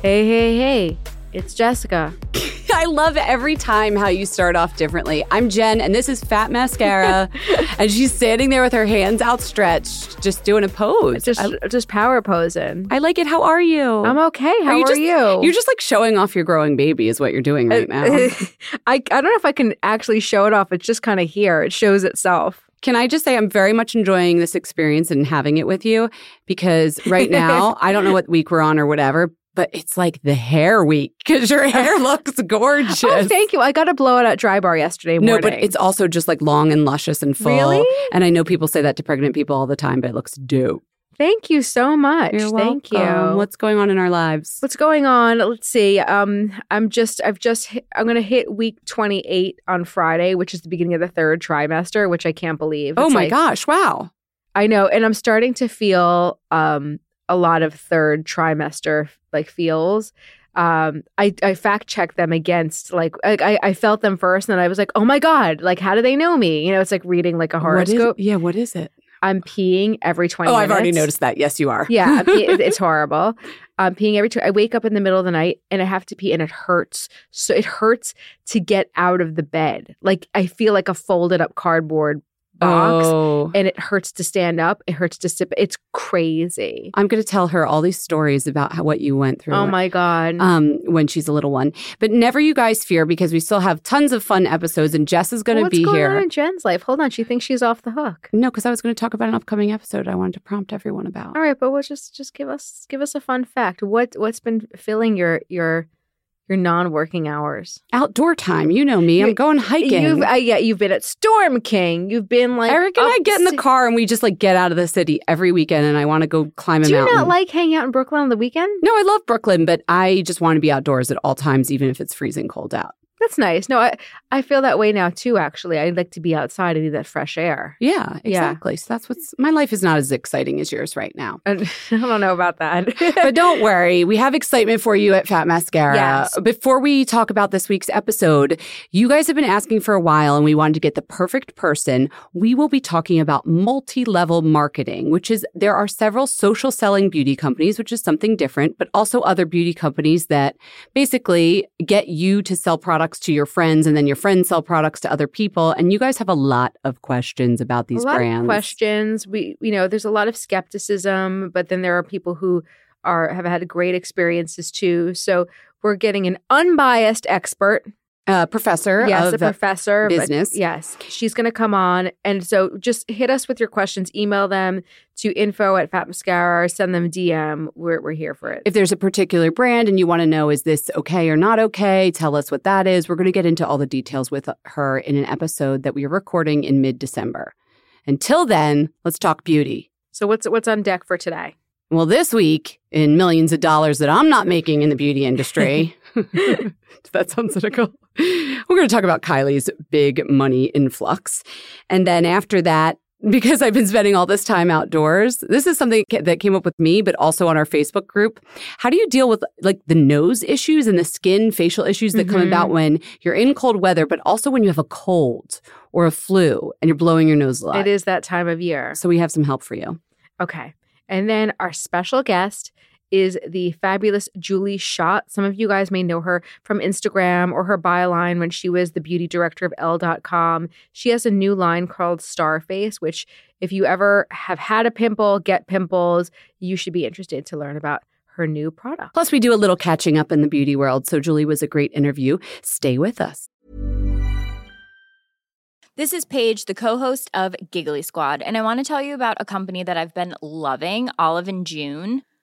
Hey, hey, hey. It's Jessica. I love every time how you start off differently. I'm Jen, and this is Fat Mascara, and she's standing there with her hands outstretched, just doing a pose. Just I, just power posing. I like it. How are you? I'm okay. How are you? Are just, you? You're just like showing off your growing baby, is what you're doing right uh, now. I I don't know if I can actually show it off. It's just kind of here. It shows itself. Can I just say I'm very much enjoying this experience and having it with you because right now I don't know what week we're on or whatever, but it's like the hair week because your hair looks gorgeous. Oh, thank you. I got a blowout at Dry Bar yesterday morning. No, but it's also just like long and luscious and full. Really? And I know people say that to pregnant people all the time, but it looks dope. Thank you so much. You're Thank welcome. you. What's going on in our lives? What's going on? Let's see. Um, I'm just, I've just, hit, I'm going to hit week 28 on Friday, which is the beginning of the third trimester, which I can't believe. oh my like- gosh! Wow. I know, and I'm starting to feel um a lot of third trimester like feels. Um, I I fact checked them against like I I felt them first, and then I was like, oh my god, like how do they know me? You know, it's like reading like a What is- horoscope. yeah. What is it? I'm peeing every 20 Oh, I've already noticed that. Yes, you are. Yeah, it's horrible. I'm peeing every. two. I wake up in the middle of the night and I have to pee, and it hurts. So it hurts to get out of the bed. Like I feel like a folded up cardboard box, Oh. and it hurts to stand up. It hurts to sit. It's crazy. I'm going to tell her all these stories about how, what you went through. Oh my god. Um, when she's a little one, but never you guys fear because we still have tons of fun episodes, and Jess is going to What's be going here. on in Jen's life? Hold on, she thinks she's off the hook. No, because I was going to talk about an upcoming episode I wanted to prompt everyone about. All right, but we'll just just give us give us a fun fact. What what's been filling your your your non working hours? Outdoor time, you know me. I'm going hiking. You've uh, yeah, you've been at Storm King. You've been like Eric and I get in the car and we just like get out of the city every weekend, and I want to go climb a mountain. Do you not like hanging out in Brooklyn on the weekend? no, I love Brooklyn, but I just want to be outdoors at all times, even if it's freezing cold out. That's nice. No, I I feel that way now too. Actually, I like to be outside and need that fresh air. Yeah, Yeah. exactly. So that's what's my life is not as exciting as yours right now. I don't know about that. but don't worry, we have excitement for you at Fat Mascara. Yes. Before we talk about this week's episode, you guys have been asking for a while and we wanted to get the perfect person. We will be talking about multi level marketing, which is there are several social selling beauty companies, which is something different, but also other beauty companies that basically get you to sell products to your friends and then your friends sell products to other people. And you guys have a lot of questions about these a lot brands. of questions. We, you know, there's a lot of skepticism, but then there are people who are have had great experiences too. So we're getting an unbiased expert. Uh, professor Yes, of a professor. but- business. yes, she's going to come on, and so just hit us with your questions. Email them to info at Fat Mascara. Or send them DM. We're we're here for it. if there's a particular brand and you want to know is this okay or not okay tell us what that is we're going to get into all the details with her in an episode that we are recording in mid-december until then let's talk beauty so what's what's on deck for today? well this week in millions of dollars that i'm not making in the beauty industry that sounds cynical we're going to talk about kylie's big money influx and then after that because I've been spending all this time outdoors, this is something that came up with me, but also on our Facebook group. How do you deal with like the nose issues and the skin facial issues that come Mhm. about when you're in cold weather, but also when you have a cold or a flu and you're blowing your nose a lot? It is that time of year. So we have some help for you. Okay. And then our special guest is the fabulous Julie Schott. Some of you guys may know her from Instagram or her byline when she was the beauty director of Elle.com. She has a new line called Starface, which, if you ever have had a pimple, get pimples, you should be interested to learn about her new product. Plus, we do a little catching up in the beauty world. So Julie was a great interview. Stay with us. This is Paige, the co-host of Giggly Squad, and I want to tell you about a company that I've been loving, Olive and June.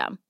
system.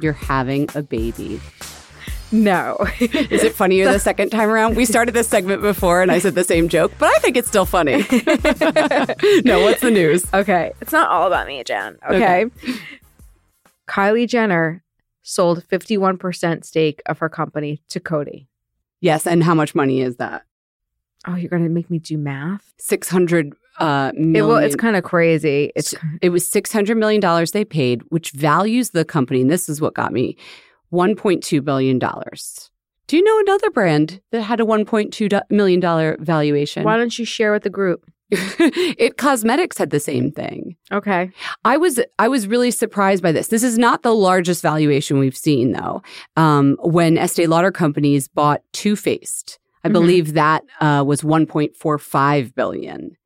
You're having a baby. No. Is it funnier the second time around? We started this segment before and I said the same joke, but I think it's still funny. no, what's the news? Okay. It's not all about me, Jen. Okay. okay. Kylie Jenner sold 51% stake of her company to Coty. Yes. And how much money is that? Oh, you're going to make me do math? 600 uh, million. It, well, it's kind of crazy. It's it was six hundred million dollars they paid, which values the company. And this is what got me: one point two billion dollars. Do you know another brand that had a one point two million dollar valuation? Why don't you share with the group? it cosmetics had the same thing. Okay. I was I was really surprised by this. This is not the largest valuation we've seen though. Um, when Estee Lauder companies bought Too Faced, I mm-hmm. believe that uh, was 1.45 billion.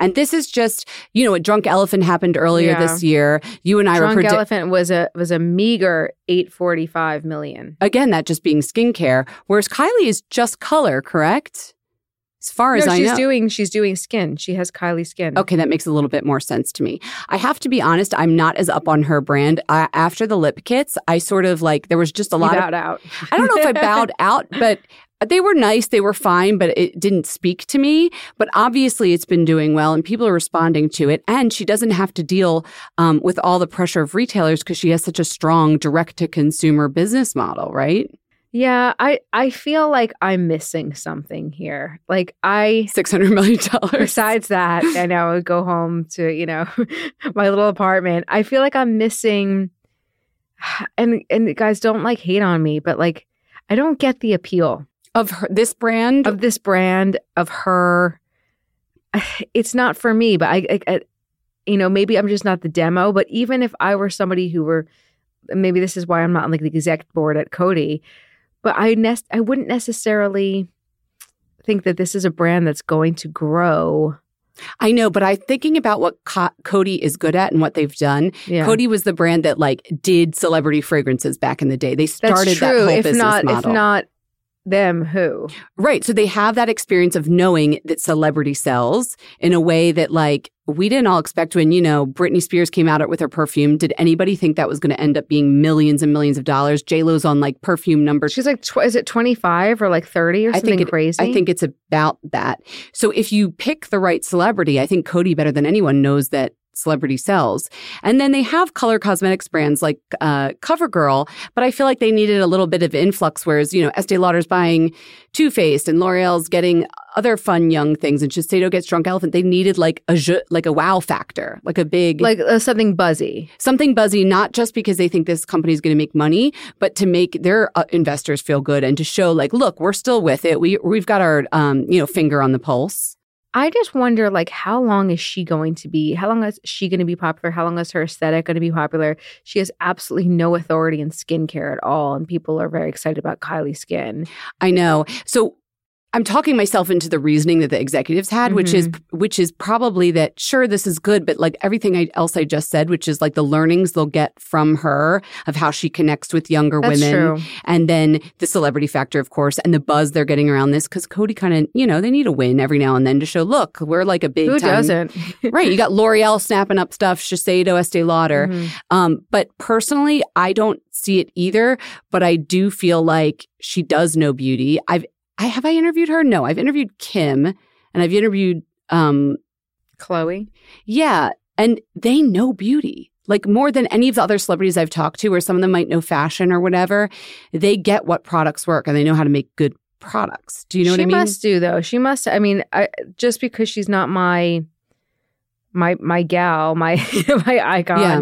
And this is just, you know, a drunk elephant happened earlier yeah. this year. You and I drunk were drunk elephant was a was a meager 845 million. Again, that just being skincare, whereas Kylie is just color, correct? As far no, as I she's know. doing she's doing skin. She has Kylie skin. Okay, that makes a little bit more sense to me. I have to be honest, I'm not as up on her brand. I, after the lip kits, I sort of like there was just a you lot bowed of out. I don't know if I bowed out, but they were nice, they were fine, but it didn't speak to me. But obviously, it's been doing well, and people are responding to it. And she doesn't have to deal um, with all the pressure of retailers because she has such a strong direct to consumer business model, right? Yeah, I I feel like I'm missing something here. Like I six hundred million dollars. Besides that, I know I would go home to you know my little apartment. I feel like I'm missing, and and guys don't like hate on me, but like I don't get the appeal of her, this brand of this brand of her. It's not for me, but I, I, I, you know, maybe I'm just not the demo. But even if I were somebody who were, maybe this is why I'm not on like the exec board at Coty, But I nest, I wouldn't necessarily think that this is a brand that's going to grow. I know, but I'm thinking about what Co- Coty is good at and what they've done. Yeah. Coty was the brand that like did celebrity fragrances back in the day. They started That's true. that whole if business not, model. If not them, who? Right. So they have that experience of knowing that celebrity sells in a way that like we didn't all expect when, you know, Britney Spears came out with her perfume. Did anybody think that was going to end up being millions and millions of dollars? J Lo's on like perfume number. She's like, tw- is it 25 or like 30 or I something think it- crazy? I think it's about that. So if you pick the right celebrity, I think Coty better than anyone knows that celebrity sells. And then they have color cosmetics brands like uh, CoverGirl, but I feel like they needed a little bit of influx. Whereas you know Estee Lauder's buying Too Faced and L'Oreal's getting other fun young things, and Shiseido gets Drunk Elephant. They needed like a ju- like a wow factor, like a big like uh, something buzzy. something buzzy, not just because they think this company is going to make money, but to make their uh, investors feel good and to show like, look, we're still with it. We we've got our um, you know finger on the pulse. I just wonder, like, how long is she going to be? How long is she going to be popular? How long is her aesthetic going to be popular? She has absolutely no authority in skincare at all, and people are very excited about Kylie's skin. I know. So I'm talking myself into the reasoning that the executives had, which is which is probably that sure this is good, but like everything I, else I just said, which is like the learnings they'll get from her of how she connects with younger That's women, true. and then the celebrity factor, of course, and the buzz they're getting around this because Coty kind of you know they need a win every now and then to show look we're like a big Who time doesn't? right. You got L'Oreal snapping up stuff, Shiseido, Estee Lauder. Mhm. Um, but personally, I don't see it either. But I do feel like she does know beauty. I've I have I interviewed her? No, I've interviewed Kim and I've interviewed um Chloe. yeah, and they know beauty. Like more than any of the other celebrities I've talked to, or some of them might know fashion or whatever, they get what products work and they know how to make good products. Do you know she what I mean? She must do though. She must. I mean, I, just because she's not my my my gal, my my icon. Yeah.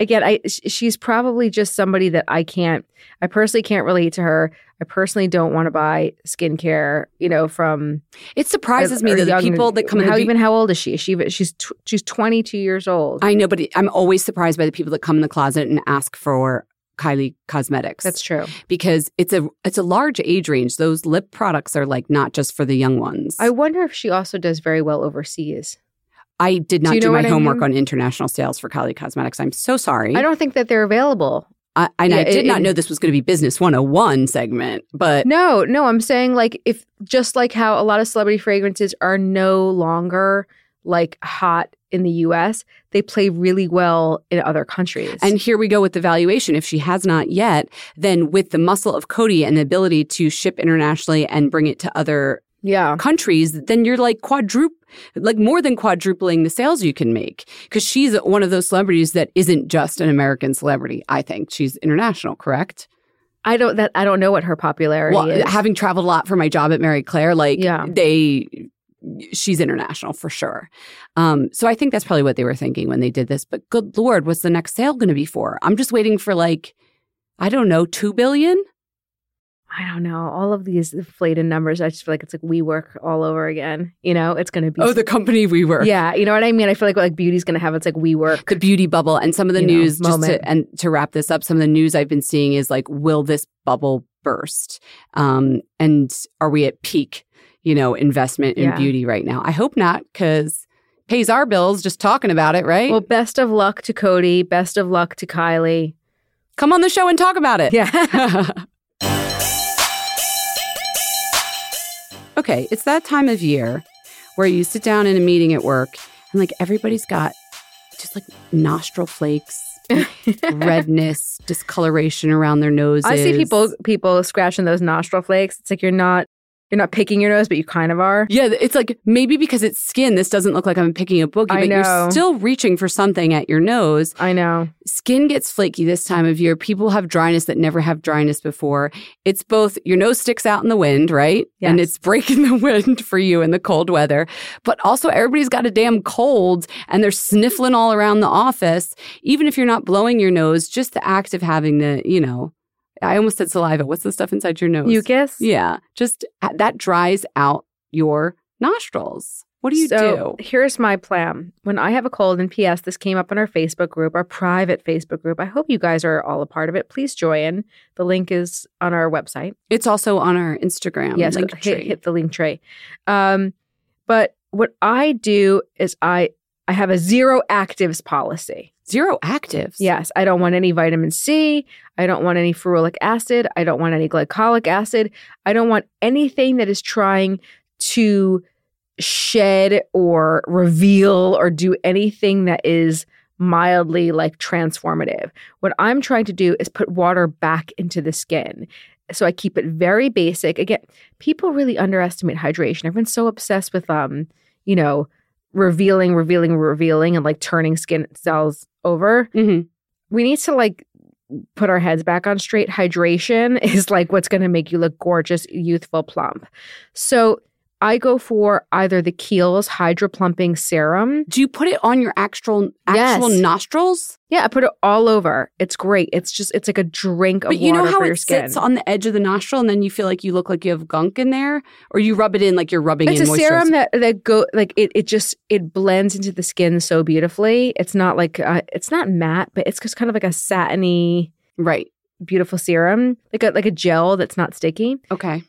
Again, I she's probably just somebody that I can't. I personally can't relate to her. I personally don't want to buy skincare. You know, from It surprises or- me that the people that come in How the even how old is she? She she's tw- she's twenty two years old. I know, but I'm always surprised by the people that come in the closet and ask for Kylie Cosmetics. That's true. because it's a it's a large age range. Those lip products are like not just for the young ones. I wonder if she also does very well overseas. I did not Do you do, my what I homework mean? on international sales for Kylie Cosmetics. I'm so sorry. I don't think that they're available. I, and I did it- not know this was going to be Business 101 segment, but No, no, I'm saying like if just like how a lot of celebrity fragrances are no longer like hot in the US, they play really well in other countries. And here we go with the valuation. If she has not yet, then with the muscle of Coty and the ability to ship internationally and bring it to other yeah. countries, then you're like quadruple, like more than quadrupling the sales you can make. Because she's one of those celebrities that isn't just an American celebrity. I think she's international, correct? I don't that I don't know what her popularity Well, is. having traveled a lot for my job at Marie Claire, like Yeah. they, she's international for sure. Um, so I think that's probably what they were thinking when they did this. But good lord, what's the next sale going to be for? I'm just waiting for like, I don't know, two billion. I don't know. All of these inflated numbers, I just feel like it's like we work all over again. You know, it's gonna be Oh, the company we were. Yeah, you know what I mean? I feel like like beauty's gonna have it's like we work. the beauty bubble and some of the You know, news just moment. to and to wrap this up some of the news i've been seeing is like will this bubble burst um and are we at peak you know investment in Yeah. beauty right now i hope not because pays our bills just talking about it right Well, best of luck to Coty. Best of luck to Kylie. come on the show and talk about it Yeah. okay it's that time of year where you sit down in a meeting at work and like everybody's got just like nostril flakes redness discoloration around their noses I see people people scratching those nostril flakes. It's like you're not you're not picking your nose, but you kind of are. Yeah, it's like maybe because it's skin, this doesn't look like I'm picking a boogie, I but know. you're still reaching for something at your nose. I know. Skin gets flaky this time of year. People have dryness that never have dryness before. It's both your nose sticks out in the wind, right? And it's breaking the wind for you in the cold weather. But also everybody's got a damn cold and they're sniffling all around the office. Even if you're not blowing your nose, just the act of having the, you know, I almost said saliva. What's the stuff inside your nose? Mucus. Yeah, just that dries out your nostrils. What do you so do? here's my plan. When I have a cold, and P.S. This came up in our Facebook group, our private Facebook group. I hope you guys are all a part of it. Please join. The link is on our website. It's also on our Instagram. yes, hit, hit the link tray. Um, but what I do is I I have a zero actives policy. Zero actives. Yes, I don't want any vitamin C. I don't want any ferulic acid. I don't want any glycolic acid. I don't want anything that is trying to shed or reveal or do anything that is mildly like transformative. What I'm trying to do is put water back into the skin. So I keep it very basic. Again, people really underestimate hydration. Everyone's so obsessed with um, you know, revealing, revealing, revealing and like turning skin cells over. Mhm. We need to like put our heads back on straight. Hydration is like what's going to make you look gorgeous, youthful, plump. So I go for either the Kiehl's Hydro Plumping Serum. Do you put it on your actual actual Yes. nostrils? Yeah, I put it all over. It's great. It's just it's like a drink of But you know water how for your it skin. sits on the edge of the nostril, and then you feel like you look like you have gunk in there, or you rub it in like you're rubbing it's in a serum that that go like it. It just it blends into the skin so beautifully. It's not like uh, it's not matte, but it's just kind of like a satiny, right? beautiful serum, like a like a gel that's not sticky. Okay.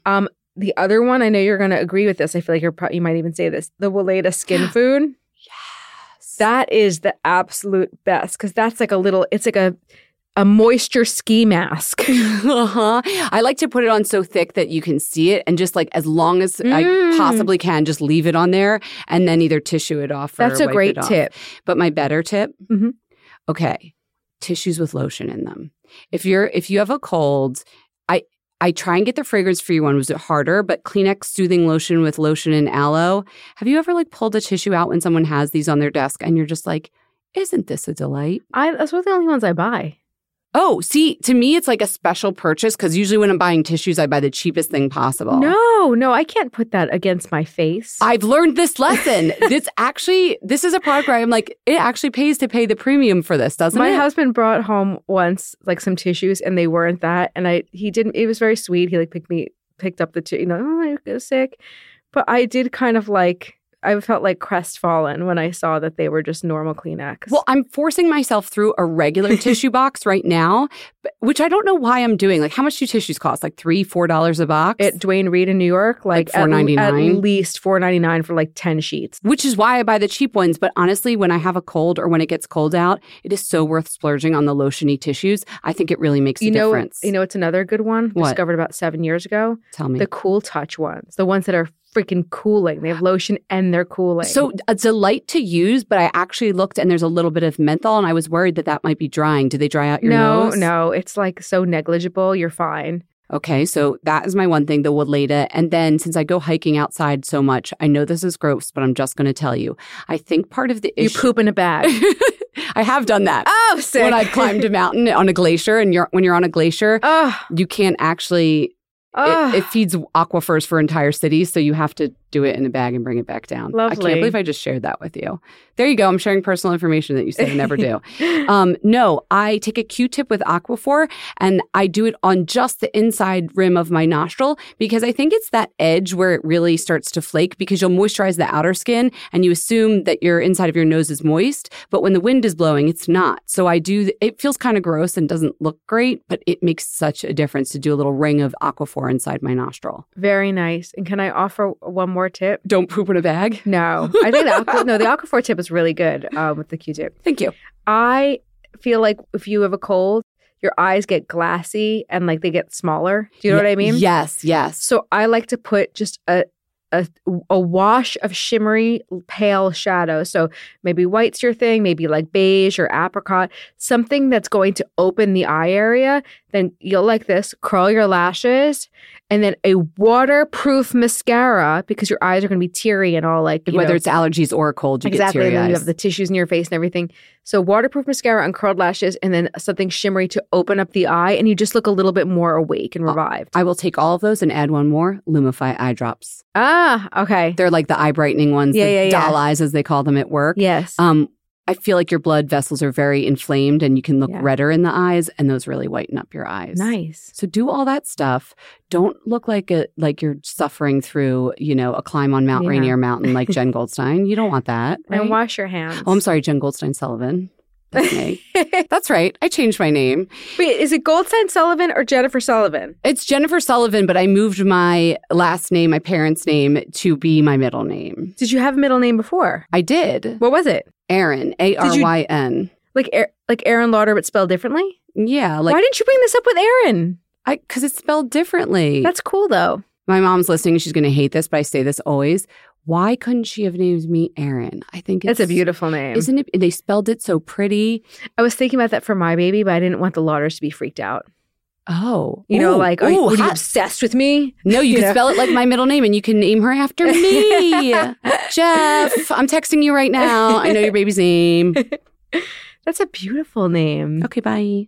The other one, I know you're going to agree with this. I feel like you're pro- you might even say this. The Weleda Skin Food. Yes. That is the absolute best because that's like a little. It's like a a moisture ski mask. uh-huh. I like to put it on so thick that you can see it, and just like as long as I Mm. possibly can, just leave it on there, and then either tissue it off. Or That's a great tip. But my better tip, Mhm. okay, tissues with lotion in them. If you're if you have a cold, I try and get the fragrance free one. Was it harder? But Kleenex soothing lotion with lotion and aloe. Have you ever like pulled a tissue out when someone has these on their desk and you're just like, isn't this a delight? I those are the only ones I buy. Oh, see, to me, it's like a special purchase because usually when I'm buying tissues, I buy the cheapest thing possible. No, no, I can't put that against my face. I've learned this lesson. this actually, this is a product where I'm like, it actually pays to pay the premium for this, doesn't my it? My husband brought home once like some tissues and they weren't that and I he didn't it was very sweet. He like picked me picked up the two, you know, oh you're sick. But I did kind of like I felt like crestfallen when I saw that they were just normal Kleenex. Well, I'm forcing myself through a regular tissue box right now, which I don't know why I'm doing. Like, how much do tissues cost? Like three, four dollars a box? at Duane Reade in New York, like, Like at- At, least four ninety nine for like ten sheets. which is why I buy the cheap ones. But honestly, when I have a cold or when it gets cold out, it is so worth splurging on the lotiony tissues. I think it really makes a know, difference. you know, it's another good one What? discovered about seven years ago. Tell me. The Cool Touch ones, the ones that are freaking cooling. They have lotion and they're cooling. So it's a delight to use, but I actually looked and there's a little bit of menthol, and I was worried that that might be drying. Do they dry out your no, nose? no, no. it's like so negligible. You're fine. Okay, so that is my one thing, the Weleda. And then since I go hiking outside so much, I know this is gross, but I'm just going to tell you. I think part of the issue. You poop in a bag. I have done that. oh, sick. When I've climbed a mountain on a glacier, and you're when you're on a glacier, Oh, you can't actually. It, it feeds aquifers for entire cities, so you have to do it in a bag and bring it back down. I can't believe I just shared that with you. There you go. I'm sharing personal information that you say I never do. Um, no, I take a Q-tip with Aquaphor and I do it on just the inside rim of my nostril because I think it's that edge where it really starts to flake because you'll moisturize the outer skin and you assume that your inside of your nose is moist, but when the wind is blowing, it's not. So I do. It feels kind of gross and doesn't look great, but it makes such a difference to do a little ring of Aquaphor inside my nostril. Very nice. And can I offer one more tip? Don't poop in a bag. No, I think the aqua, no the Aquaphor tip is really good uh, with the Q-tip. Thank you. I feel like if you have a cold, your eyes get glassy and like they get smaller. Do you know what I mean? Yes. Yes. So I like to put just a a, a wash of shimmery pale shadow. So maybe white's your thing, maybe like beige or apricot, something that's going to open the eye area. Then you'll like this, curl your lashes, and then a waterproof mascara because your eyes are going to be teary and all like Whether know, it's allergies or a cold, you exactly. get teary you have the tissues in your face and everything. So waterproof mascara and curled lashes, and then something shimmery to open up the eye, and you just look a little bit more awake and Uh, revived. I will take all of those and add one more Lumify eye drops. ah, okay. They're like the eye brightening ones, Yeah, the yeah, yeah. doll eyes as they call them at work. Yes. Um, I feel like your blood vessels are very inflamed and you can look Yeah. redder in the eyes, and those really whiten up your eyes. nice. So do all that stuff. Don't look like a like you're suffering through, you know, a climb on Mount Yeah. Rainier Mountain like Jen Goldstein. You don't want that. Right? And wash your hands. oh, I'm sorry, Jen Goldstein Sullivan. That's. That's right. I changed my name. Wait, is it Goldstein Sullivan or Jennifer Sullivan? It's Jennifer Sullivan, but I moved my last name, my parents' name, to be my middle name. Did you have a middle name before? I did. What was it? Aaron, A R Y N. Like like Aerin Lauder, but spelled differently? Yeah, Like, Why didn't you bring this up with Aerin? I because it's spelled differently. That's cool though. my mom's listening. She's going to hate this, but I say this always. Why couldn't she have named me Aaron? I think it's That's a beautiful name. Isn't it? They spelled it so pretty. I was thinking about that for my baby, but I didn't want the Lauders to be freaked out. Oh, You know, Ooh, like, are, ooh, you, were you obsessed with me? No, you You can know? spell it like my middle name and you can name her after me. Jeff, I'm texting you right now. I know your baby's name. That's a beautiful name. Okay, bye.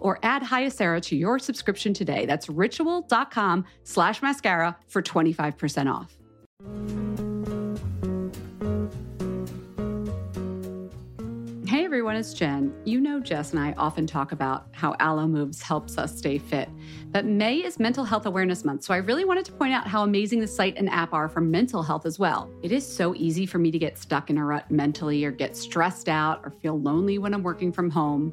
or add Hyacera to your subscription today. That's ritual.com slash mascara for 25% off. Hey everyone, it's Jen. You know Jess and I often talk about how Alo Moves helps us stay fit. But May is Mental Health Awareness Month, so I really wanted to point out how amazing the site and app are for mental health as well. It is so easy for me to get stuck in a rut mentally or get stressed out or feel lonely when I'm working from home.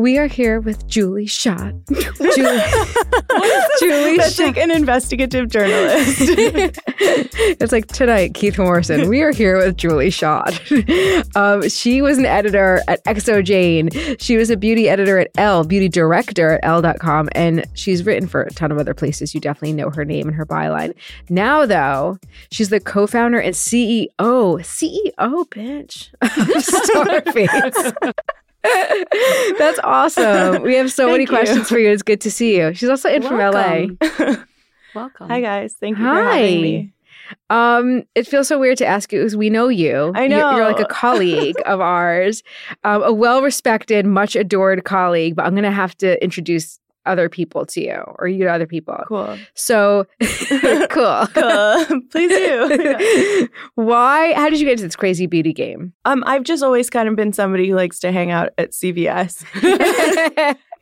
We are here with Julie Schott. Julie, Julie That's Schott. like an investigative journalist. it's like tonight, Keith Morrison. We are here with Julie Schott. um, she was an editor at XO Jane. She was a beauty editor at Elle, beauty director at Elle.com, and she's written for a ton of other places. You definitely know her name and her byline. Now, though, she's the co founder and CEO, CEO, bitch, Starface. That's awesome. We have so many Thank you. questions for you. It's good to see you. She's also in from LA. Welcome. Welcome. Hi guys, thank you Hi. for having me. Um, it feels so weird to ask you because we know you. I You're- You're, like a colleague of ours, um, a well-respected, much adored colleague. But I'm gonna have to introduce other people to you, or you to other people. Cool. So cool. Cool. Please do. Why? How did you get into this crazy beauty game? Um, I've just always kind of been somebody who likes to hang out at CVS.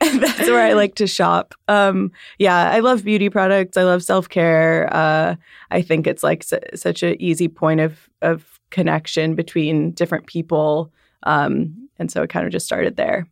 That's where I like to shop. Um, yeah, I love beauty products. I love self care. Uh, I think it's like su- such an easy point of of connection between different people. Um, and so it kind of just started there.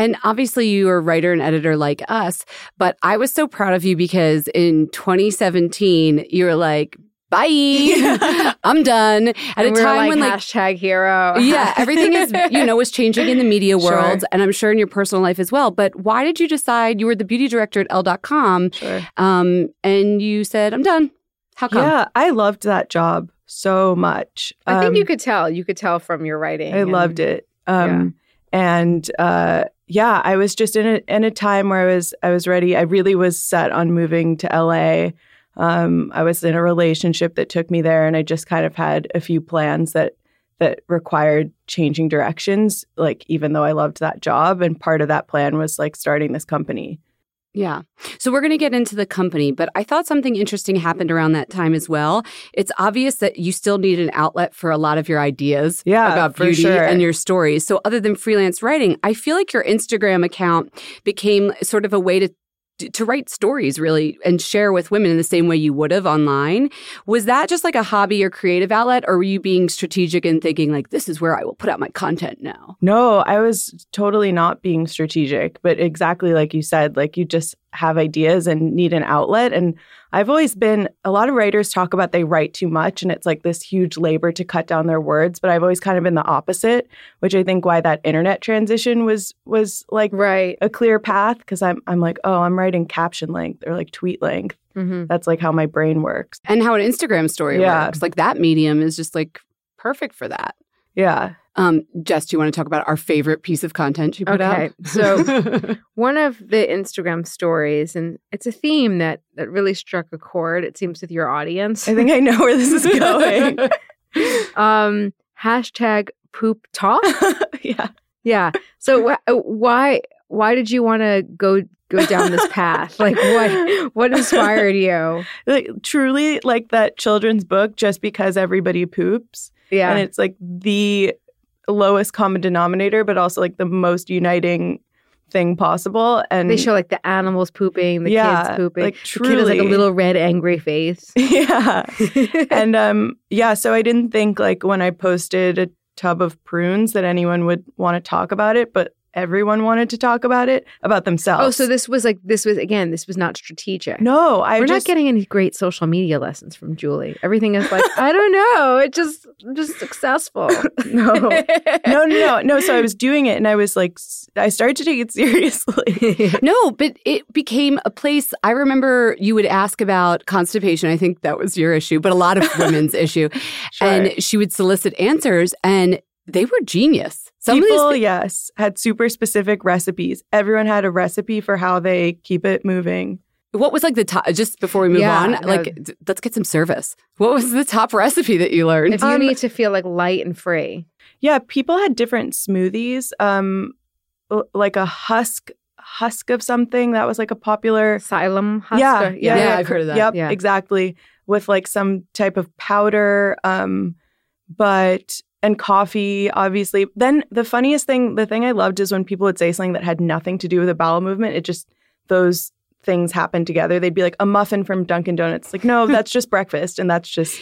And obviously, you're a writer and editor like us, but I was so proud of you because in 2017, you were like, bye, I'm done. At and a we were time like, when, like, hashtag hero. yeah, everything is, you know, was changing in the media Sure. world, and I'm sure in your personal life as well. But why did you decide you were the beauty director at Elle.com Sure. um, and you said, I'm done? How come? Yeah, I loved that job so much. I think Um, you could tell. You could tell from your writing. I and- loved it. Um, And uh, yeah, I was just in a in a time where I was I was ready. I really was set on moving to LA. Um, I was in a relationship that took me there, and I just kind of had a few plans that that required changing directions. Like even though I loved that job, and part of that plan was like starting this company. Yeah. So we're going to get into the company, but I thought something interesting happened around that time as well. It's obvious that you still need an outlet for a lot of your ideas Yeah, about beauty sure. and your stories. So other than freelance writing, I feel like your Instagram account became sort of a way to to write stories really and share with women in the same way you would have online. Was that just like a hobby or creative outlet or were you being strategic and thinking like this is where I will put out my content now? No, I was totally not being strategic, but exactly like you said, like you just have ideas and need an outlet. And I've always been, a lot of writers talk about they write too much and it's like this huge labor to cut down their words, but I've always kind of been the opposite, which I think why that internet transition was, was like Right. a clear path. Cause I'm, I'm like, oh, I'm writing caption length or like tweet length. hmm That's like how my brain works. And how an Instagram story Yeah. works. Like that medium is just like perfect for that. Yeah. Um, Jess, do you want to talk about our favorite piece of content you put out. Okay, out? so- One of the Instagram stories, and it's a theme that that really struck a chord. It seems with your audience. I think I know where this is going. um, hashtag poop talk. yeah. Yeah. So wh- uh, why why did you want to go go down this path? Like what what inspired you? like truly like that children's book just because everybody poops Yeah. and it's like the lowest common denominator but also like the most uniting thing possible and they show like the animals pooping, the yeah kids pooping. like the kid is like a little red angry face. yeah and um yeah so i didn't think like when i posted a tub of prunes that anyone would want to talk about it but everyone wanted to talk about it about themselves oh, so this was like this was again, this was not strategic. no i We're just not getting any great social media lessons from Julie. Everything is like, I don't know. It just just successful. no no no no no so i was doing it and i was like I started to take it seriously No, but it became a place. I remember you would ask about constipation. I think that was your issue, but a lot of women's issue. Sure. And she would solicit answers, and they were genius. Some People, of these, thi- yes, had super specific recipes. Everyone had a recipe for how they keep it moving. what was like the top? Just before we move Yeah, on, no. like d- let's get some service. What was the top recipe that you learned? if you Um, need to feel like light and free. Yeah, people had different smoothies. Um, l- like a husk husk of something that was like a popular. Psyllium husk. Yeah, or- yeah, Yeah, I've heard of that. Yep, Yeah. exactly. With like some type of powder, um, but and coffee, obviously. Then the funniest thing, the thing I loved is when people would say something that had nothing to do with the bowel movement. It just those things happened together. They'd be like a muffin from Dunkin' Donuts. Like, no, that's just breakfast, and that's just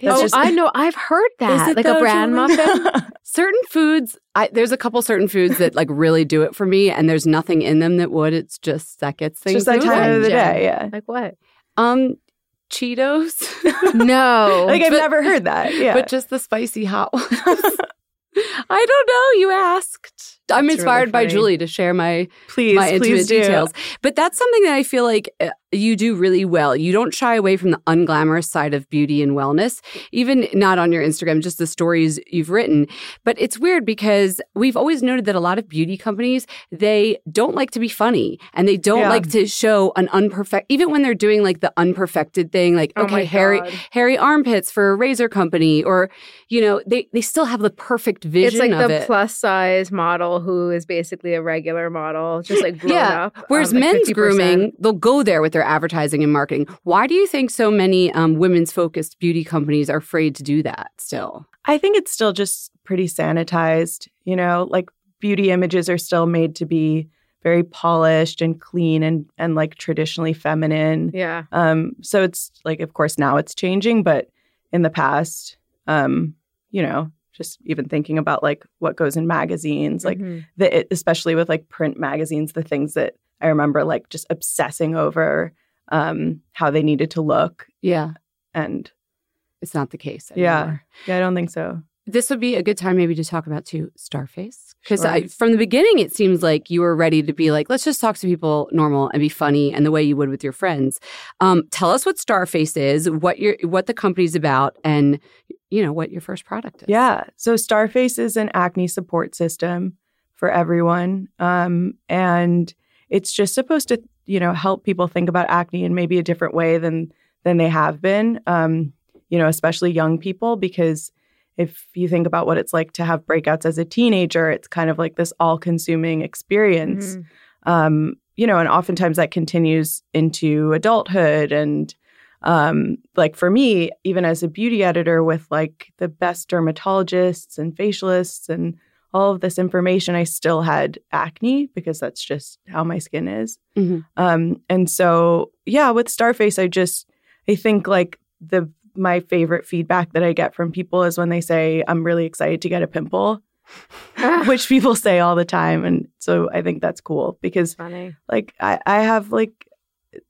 that's oh, just I know. I've heard that. Like a though, bran Julie? muffin. certain foods I, there's a couple certain foods that like really do it for me and there's nothing in them that would it's just that gets It's things just that time of the day. Yeah. like what? um cheetos No. Like I've But- never heard that. Yeah. but just the spicy hot ones i don't know you asked i'm inspired really by julie to share my please, my intimate please details. But that's something that i feel like uh, you do really well. You don't shy away from the unglamorous side of beauty and wellness even not on your instagram just the stories you've written. But it's weird because we've always noted that a lot of beauty companies they don't like to be funny and they don't Yeah. like to show an unperfect even when they're doing like the unperfected thing like Oh okay hairy hairy armpits for a razor company or you know they they still have the perfect vision. It's like the it. plus size model who is basically a regular model, just like grown Yeah. up. Whereas um, like men's 50%. grooming, they'll go there with their advertising and marketing. Why do you think so many um, women's focused beauty companies are afraid to do that still? I think it's still just pretty sanitized, you know, like beauty images are still made to be very polished and clean and and like traditionally feminine. Yeah. Um so it's like of course now it's changing, but in the past um you know, just even thinking about like what goes in magazines, like Mhm. the it, especially with like print magazines, the things that I remember like just obsessing over um how they needed to look Yeah, and it's not the case Yeah. yeah, I don't think so. This would be a good time maybe to talk about too Starface because Sure. from the beginning it seems like you were ready to be like let's just talk to people normal and be funny and the way you would with your friends. Um, tell us what Starface is, what your what the company's about, and you know what your first product is. Yeah. So Starface is an acne support system for everyone. Um, and it's just supposed to, you know, help people think about acne in maybe a different way than than they have been. Um, you know, especially young people, because if you think about what it's like to have breakouts as a teenager, it's kind of like this all-consuming experience. Mhm. Um, you know, and oftentimes that continues into adulthood and um like for me even as a beauty editor with like the best dermatologists and facialists and all of this information i still had acne because that's just how my skin is Mhm. um and so yeah with starface i just i think like the my favorite feedback that i get from people is when they say i'm really excited to get a pimple which people say all the time and so i think that's cool because Funny. like I, I have like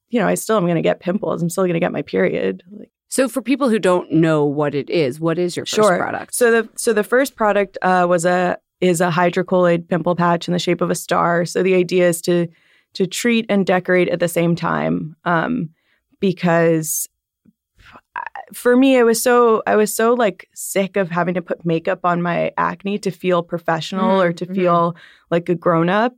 you know i still am going to get pimples i'm still going to get my period like So for people who don't know what it is, what is your first Sure. product? so the so the first product uh, was a is a hydrocolloid pimple patch in the shape of a star so the idea is to to treat and decorate at the same time um because for me it was so i was so like sick of having to put makeup on my acne to feel professional or Mm, to mhm. feel like a grown up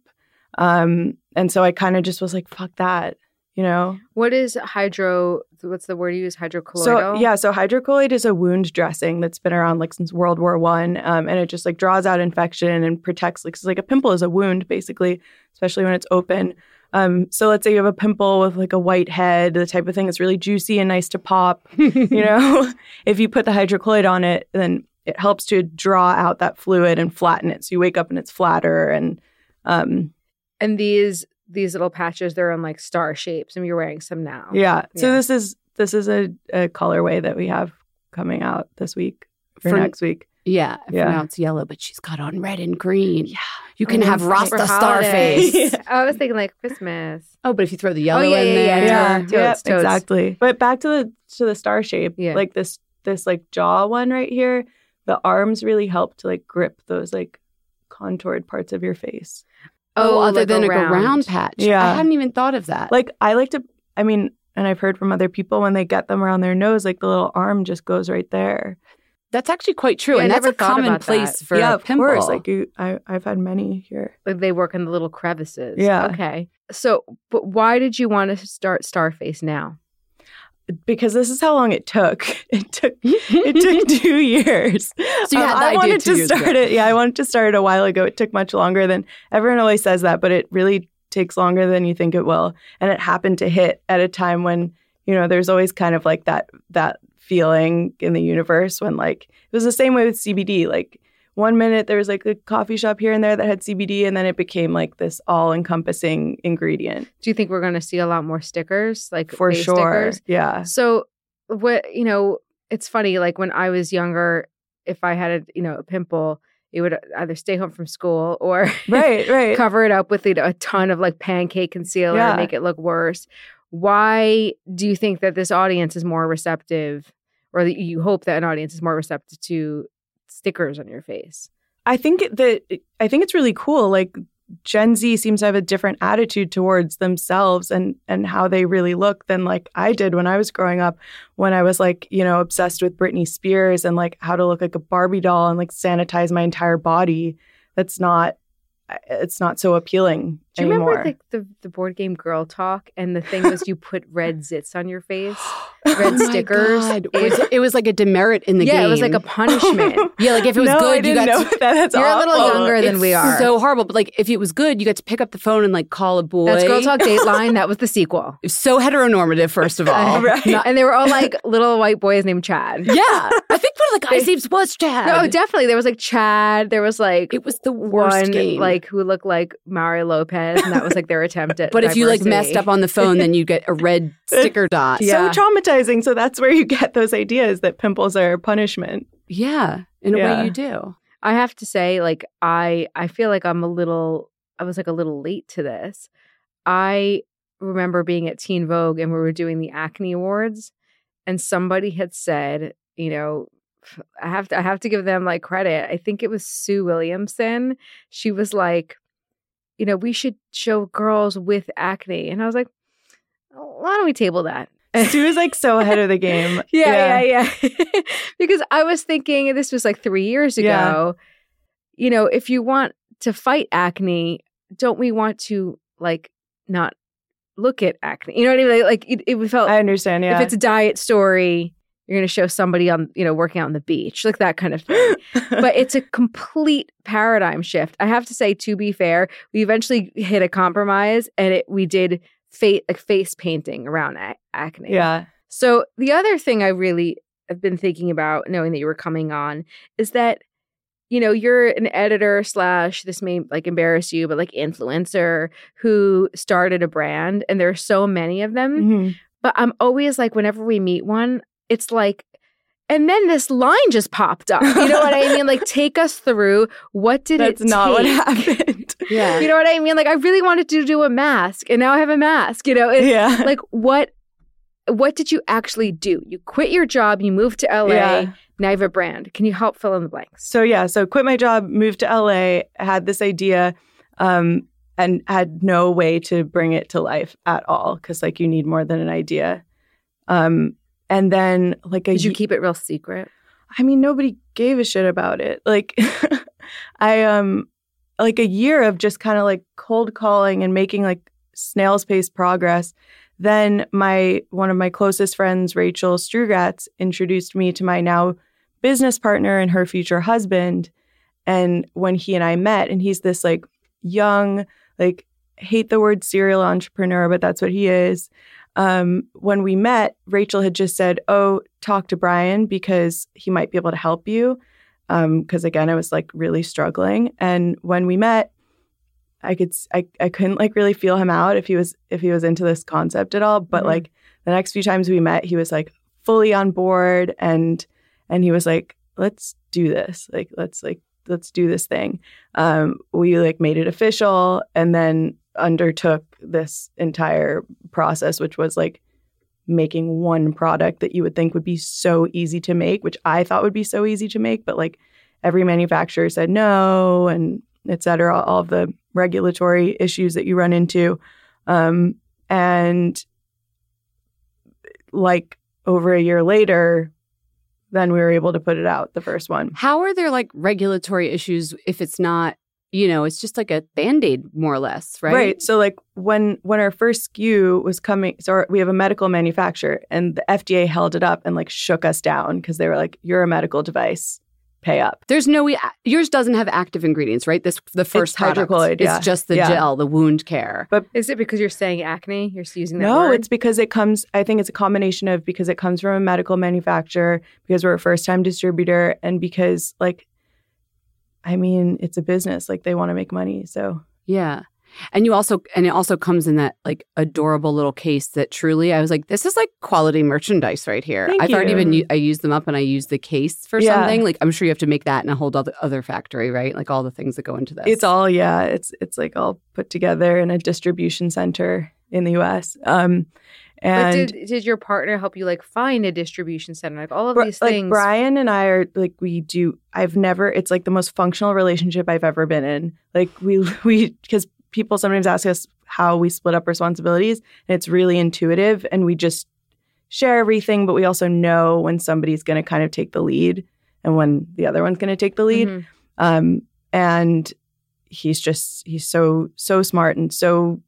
um and so i kind of just was like fuck that you know What is hydro? What's the word you use? Hydrocolloidal. So yeah, so hydrocolloid is a wound dressing that's been around like since World War One, um, and it just like draws out infection and protects. Like, 'cause, like a pimple is a wound basically, especially when it's open. Um, so let's say you have a pimple with like a white head, the type of thing that's really juicy and nice to pop. you know, if you put the hydrocolloid on it, then it helps to draw out that fluid and flatten it. So you wake up and it's flatter and um, And these these little patches, they're in like star shapes, and you're wearing some now. Yeah. So this is this is a, a colorway that we have coming out this week or For- next week. Yeah, for Yeah. now it's yellow, but she's got on red and green. Yeah. You can Oh, have for Rasta holidays. Starface. Oh, I was thinking like Christmas. Oh, but if you throw the yellow oh, yeah, in yeah, there, yeah. Yeah, Totes, totes. exactly. But back to the to the star shape. Yeah. Like this this like jaw one right here. The arms really help to like grip those like contoured parts of your face. Oh, oh other like than a a round patch. Yeah. I hadn't even thought of that. Like I like to. I mean, and I've heard from other people when they get them around their nose, like the little arm just goes right there. That's actually quite true, Yeah, I and that's a common place that. for yeah, of pimple. course. Like you, I I've had many here. Like they work in the little crevices. Yeah. Okay. So, but why did you want to start Starface now? because this is how long it took. It took it took two years. So you had Um, I wanted to start ago. it. Yeah, I wanted to start it a while ago. It took much longer than everyone always says that, but it really takes longer than you think it will. And it happened to hit at a time when, you know, there's always kind of like that that feeling in the universe when like it was the same way with CBD. Like one minute there was like a coffee shop here and there that had CBD and then it became like this all-encompassing ingredient. Do you think we're going to see a lot more stickers like For sure. stickers? Yeah. So what you know, it's funny like when I was younger if I had a, you know, a pimple, it would either stay home from school or Right, right. cover it up with you know, a ton of like pancake concealer Yeah. and make it look worse. Why do you think that this audience is more receptive, or that you hope that an audience is more receptive to stickers on your face? I think that I think it's really cool. Like Gen Z seems to have a different attitude towards themselves and and how they really look than like I did when I was growing up. When I was like you know obsessed with Britney Spears and like how to look like a Barbie doll and like sanitize my entire body. That's not. It's not so appealing Do you anymore. remember the, the the board game Girl Talk and the thing was you put red zits on your face, oh red Oh stickers. It- Was it, was like a demerit in the yeah, game. Yeah, it was like a punishment. yeah, like if it was no, good, you got know to, that. That's You're a little awful. younger than we are. So horrible, but like if it was good, you got to pick up the phone and like call a boy. That's Girl Talk Dateline. That was the sequel. So heteronormative, first of all. Right. And they were all like little white boys named Chad. Yeah, I think one of the guys' names was Chad. No, definitely. There was like Chad. There was like it was the worst one game. like who looked like Mario Lopez, and that was like their attempt at. but if you like messed up on the phone, then you get a red sticker dot. Yeah. So traumatizing. So that's where you get those ideas that pimples are punishment. Yeah, in a Yeah. way you do. I have to say, like I, I feel like I'm a little. I was like a little late to this. I remember being at Teen Vogue and we were doing the Acne Awards, and somebody had said, you know, I have to I have to give them like credit. I think it was Sue Williamson. She was like, you know, we should show girls with acne, and I was like, why don't we table that? Sue was like so ahead of the game. Yeah, yeah, yeah. because I was thinking this was like three years ago. Yeah. You know, if you want to fight acne, don't we want to like not look at acne? You know what I mean? Like, it, it felt I understand. Yeah. if it's a diet story, you're going to show somebody on you know working out on the beach, like that kind of thing. but it's a complete paradigm shift. I have to say, to be fair, we eventually hit a compromise, and it we did fa- like face painting around a- acne. yeah. So the other thing I really have been thinking about, knowing that you were coming on, is that you know you're an editor slash this may like embarrass you, but like influencer who started a brand, and there are so many of them. Mhm. But I'm always like, whenever we meet one, it's like. And then this line just popped up. You know what I mean? Like, take us through what did That's it not what happened. Yeah. You know what I mean? Like, I really wanted to do a mask, and now I have a mask. You know, It- yeah. like what what did you actually do you quit your job you moved to la Yeah. now you have a brand can you help fill in the blanks So yeah, so quit my job, moved to LA, had this idea, um, and had no way to bring it to life at all because like you need more than an idea. Um, and then like a did you keep it real secret I mean, nobody gave a shit about it. Like, I um, like a year of just kind of like cold calling and making like snail's pace progress. Then my one of my closest friends, Rachel Strugatz, introduced me to my now business partner and her future husband. And when he and I met, and he's this like young, like hate the word serial entrepreneur, but that's what he is. Um, when we met, Rachel had just said, "Oh, talk to Brian because he might be able to help you." Because again, I was like really struggling, and when we met, I could I, I couldn't like really feel him out if he was if he was into this concept at all. But Mhm. like the next few times we met, he was like fully on board, and and he was like, "Let's do this. Like let's like let's do this thing." Um, we like made it official, and then undertook this entire process, which was like making one product that you would think would be so easy to make, which I thought would be so easy to make, but like every manufacturer said no, and et cetera, all of the regulatory issues that you run into. Um, and like over a year later, then we were able to put it out, the first one. How are there like regulatory issues if it's not, you know, it's just like a band-aid more or less, right? Right. So like when when our first SKU was coming, so our, we have a medical manufacturer, and the FDA held it up and like shook us down because they were like, "You're a medical device. pay up. There's no yours doesn't have active ingredients, right? This the first It's hydrocolloid, yeah. It's just the Yeah. gel, the wound care. But is it because you're saying acne? You're using that No, word? it's because it comes. I think it's a combination of because it comes from a medical manufacturer, because we're a first time distributor, and because like, I mean, it's a business. Like they want to make money. So Yeah. And you also and it also comes in that like adorable little case that truly I was like this is like quality merchandise right here. Thank I've already been I used them up and I used the case for Yeah. something. Like I'm sure you have to make that in a whole other other factory, right? Like all the things that go into this. it's all yeah. It's it's like all put together in a distribution center in the U.S. Um, But did, did your partner help you like find a distribution center? Like all of these like things. Brian and I are like we do. I've never. It's like the most functional relationship I've ever been in. Like we we because people sometimes ask us how we split up responsibilities, and it's really intuitive, and we just share everything. But we also know when somebody's going to kind of take the lead, and when the other one's going to take the lead. Mhm. Um, and he's just he's so so smart and so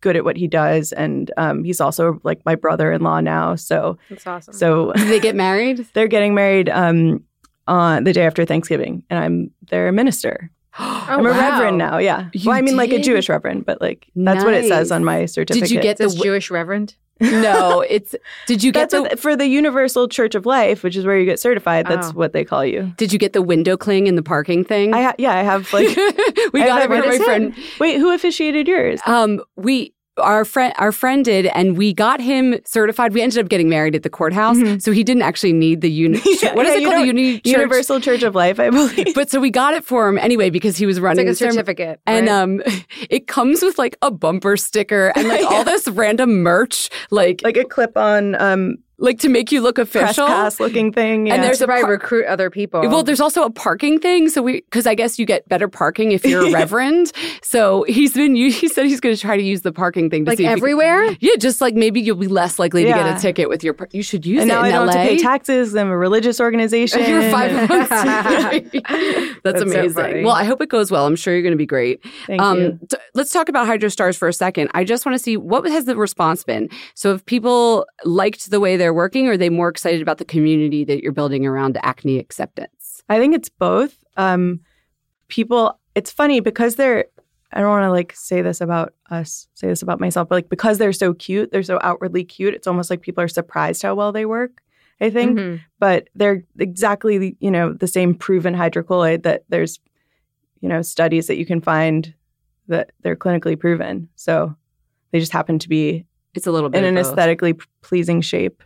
good at what he does, and um, he's also like my brother-in-law now. So That's awesome. so Did they get married? they're getting married um, on the day after Thanksgiving, and I'm their minister. Oh, I'm a wow. reverend now. Yeah. You well, I mean, like a? Jewish reverend, but like that's what it says on my certificate. Did you get the Jewish reverend. No, it's did you get That's the what, for the Universal Church of Life, which is where you get certified. That's Oh. what they call you. did you get the window cling in the parking thing? I ha- yeah, I have like. we I got it from my friend. Wait, who officiated yours? Um, we our friend our friend did, and we got him certified. We ended up getting married at the courthouse, Mhm. so he didn't actually need the uni. Yeah, what is yeah, it called? The uni church? Universal Church of Life, I believe. But so we got it for him anyway because he was It's running like a certificate. And um, it comes with like a bumper sticker and like all this random merch, like like, a clip-on um, to make you look press official. pass looking thing. Yeah. And there's to a probably par- recruit other people. Well, there's also a parking thing. So we, because I guess you get better parking if you're a reverend. So he's been, he said he's going to try to use the parking thing to like see if he- everywhere. yeah, just like maybe you'll be less likely to get a ticket with your. You should use and it now in I don't LA. have to pay taxes. I'm a religious organization. You're five months. That's, That's amazing. funny. well, I hope it goes well. I'm sure you're going to be great. Thank um, you. t- let's talk about Hydro Stars for a second. I just want to see what has the response been. So, if people liked the way they're working, or are they more excited about the community that you're building around acne acceptance? I think it's both. Um, people, it's funny because they're. I don't want to like say this about us, say this about myself, but like because they're so cute, they're so outwardly cute. It's almost like people are surprised how well they work. I think, Mhm. but they're exactly you know the same proven hydrocolloid that there's you know studies that you can find that they're clinically proven. So they just happen to be It's a little bit in an both. aesthetically pleasing shape.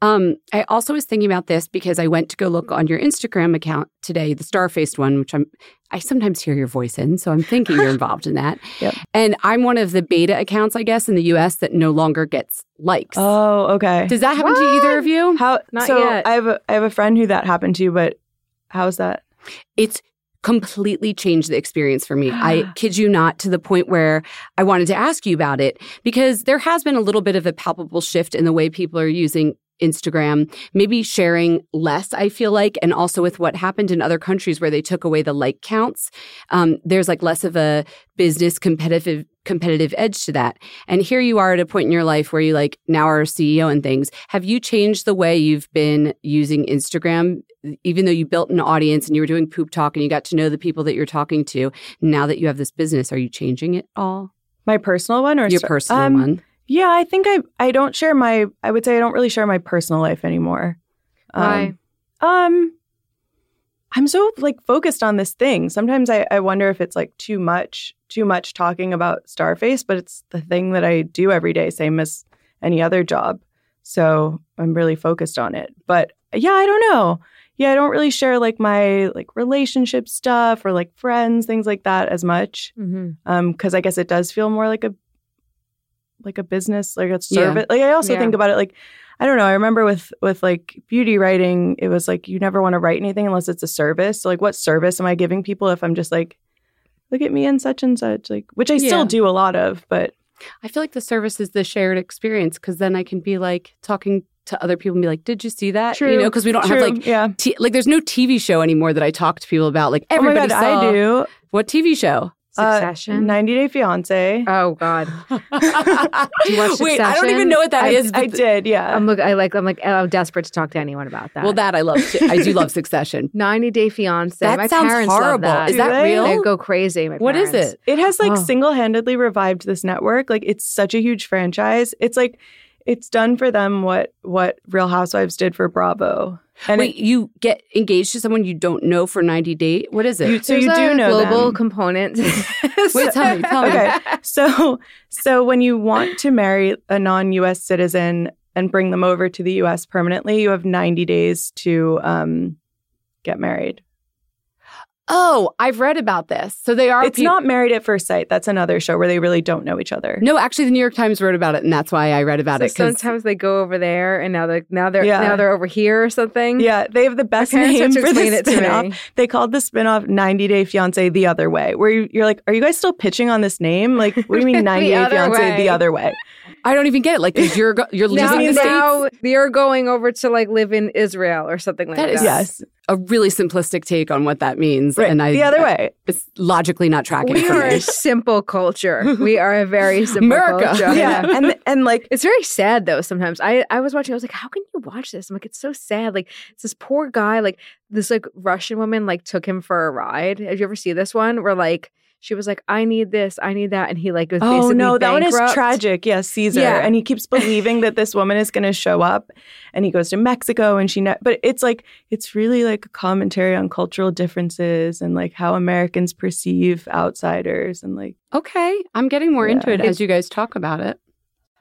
Um, I also was thinking about this because I went to go look on your Instagram account today, the star faced one, which I'm I sometimes hear your voice in, so I'm thinking you're involved in that. Yep. And I'm one of the beta accounts, I guess, in the US that no longer gets likes. Oh, okay. Does that happen to either of you? How Not so? yet. I have a I have a friend who that happened to, but how's that? It's completely changed the experience for me. I kid you not, to the point where I wanted to ask you about it because there has been a little bit of a palpable shift in the way people are using Instagram, maybe sharing less, I feel like, and also with what happened in other countries where they took away the like counts. Um, there's like less of a business competitive competitive edge to that. And here you are at a point in your life where you like now are a CEO and things. Have you changed the way you've been using Instagram, even though you built an audience and you were doing poop talk and you got to know the people that you're talking to? Now that you have this business, are you changing it all? My personal one or Your st- personal um, one? Yeah, I think I I don't share my I would say I don't really share my personal life anymore. Why? Um, um I'm so like focused on this thing. Sometimes I, I wonder if it's like too much, too much talking about Starface, but it's the thing that I do every day, same as any other job. So I'm really focused on it. But yeah, I don't know. Yeah, I don't really share like my like relationship stuff or like friends, things like that as much. Mhm. Um, because I guess it does feel more like a like a business, like a Yeah. service. Like I also Yeah. think about it like I don't know. I remember with with like beauty writing, it was like you never want to write anything unless it's a service. So like, what service am I giving people if I'm just like, look at me and such and such, like which I Yeah. still do a lot of, but I feel like the service is the shared experience because then I can be like talking to other people and be like, "Did you see that?" You know, because we don't true, have like yeah. t- like there's no TV show anymore that I talk to people about. Like Oh everybody god, saw I do. what TV show? Uh, Succession. 90 Day Fiance. oh God. Do you watch Wait, I don't even know what that I, is. I did, yeah. I'm look. I like. I'm like. I'm desperate to talk to anyone about that. Well, that I love. I do love Succession. 90 Day Fiance. That My sounds parents love horrible. that. Is that real? They go crazy. My What is it? It has like Oh. single handedly revived this network. Like it's such a huge franchise. It's like it's done for them what what Real Housewives did for Bravo. And Wait, you get engaged to someone you don't know for 90 days? What is it? You- so There's you do a know global them. component. Wait, tell me, tell me. Okay. so so when you want to marry a non-US citizen and bring them over to the US permanently, you have 90 days to um get married. Oh, I've read about this. So they are. It's peop- not married at first sight. That's another show where they really don't know each other. No, actually, the New York Times wrote about it, and that's why I read about So it. 'cause- sometimes they go over there, and now they're now they're Yeah. now they're over here or something. Yeah, they have the best parents name for the explain it to spinoff. me. They called the spinoff 90 Day Fiance the other way, where you, you're like, are you guys still pitching on this name? Like, what do you mean 90 Day Fiance way. the other way? I don't even get it. Like, 'cause you're go- you're Now, leaving the now States. you're going over to like live in Israel or something like That that. is- Yes, A really simplistic take on what that means, right. and I the other way. It's logically not tracking We for are me. a simple culture. We are a very simple America. culture. Yeah, and and like It's very sad though. Sometimes I I was watching. I was like, how can you watch this? I'm like, it's so sad. Like it's this poor guy. Like this like Russian woman like took him for a ride. Have you ever seen this one? Where like she was like, I need this, I need that, and he like was Oh basically no, that one is tragic. Yes, Caesar, Yeah. and he keeps believing that this woman is going to show up, and he goes to Mexico, and she. Ne- but it's like it's really like a commentary on cultural differences and like how Americans perceive outsiders, and like Okay, I'm getting more Yeah. into it as you guys talk about it.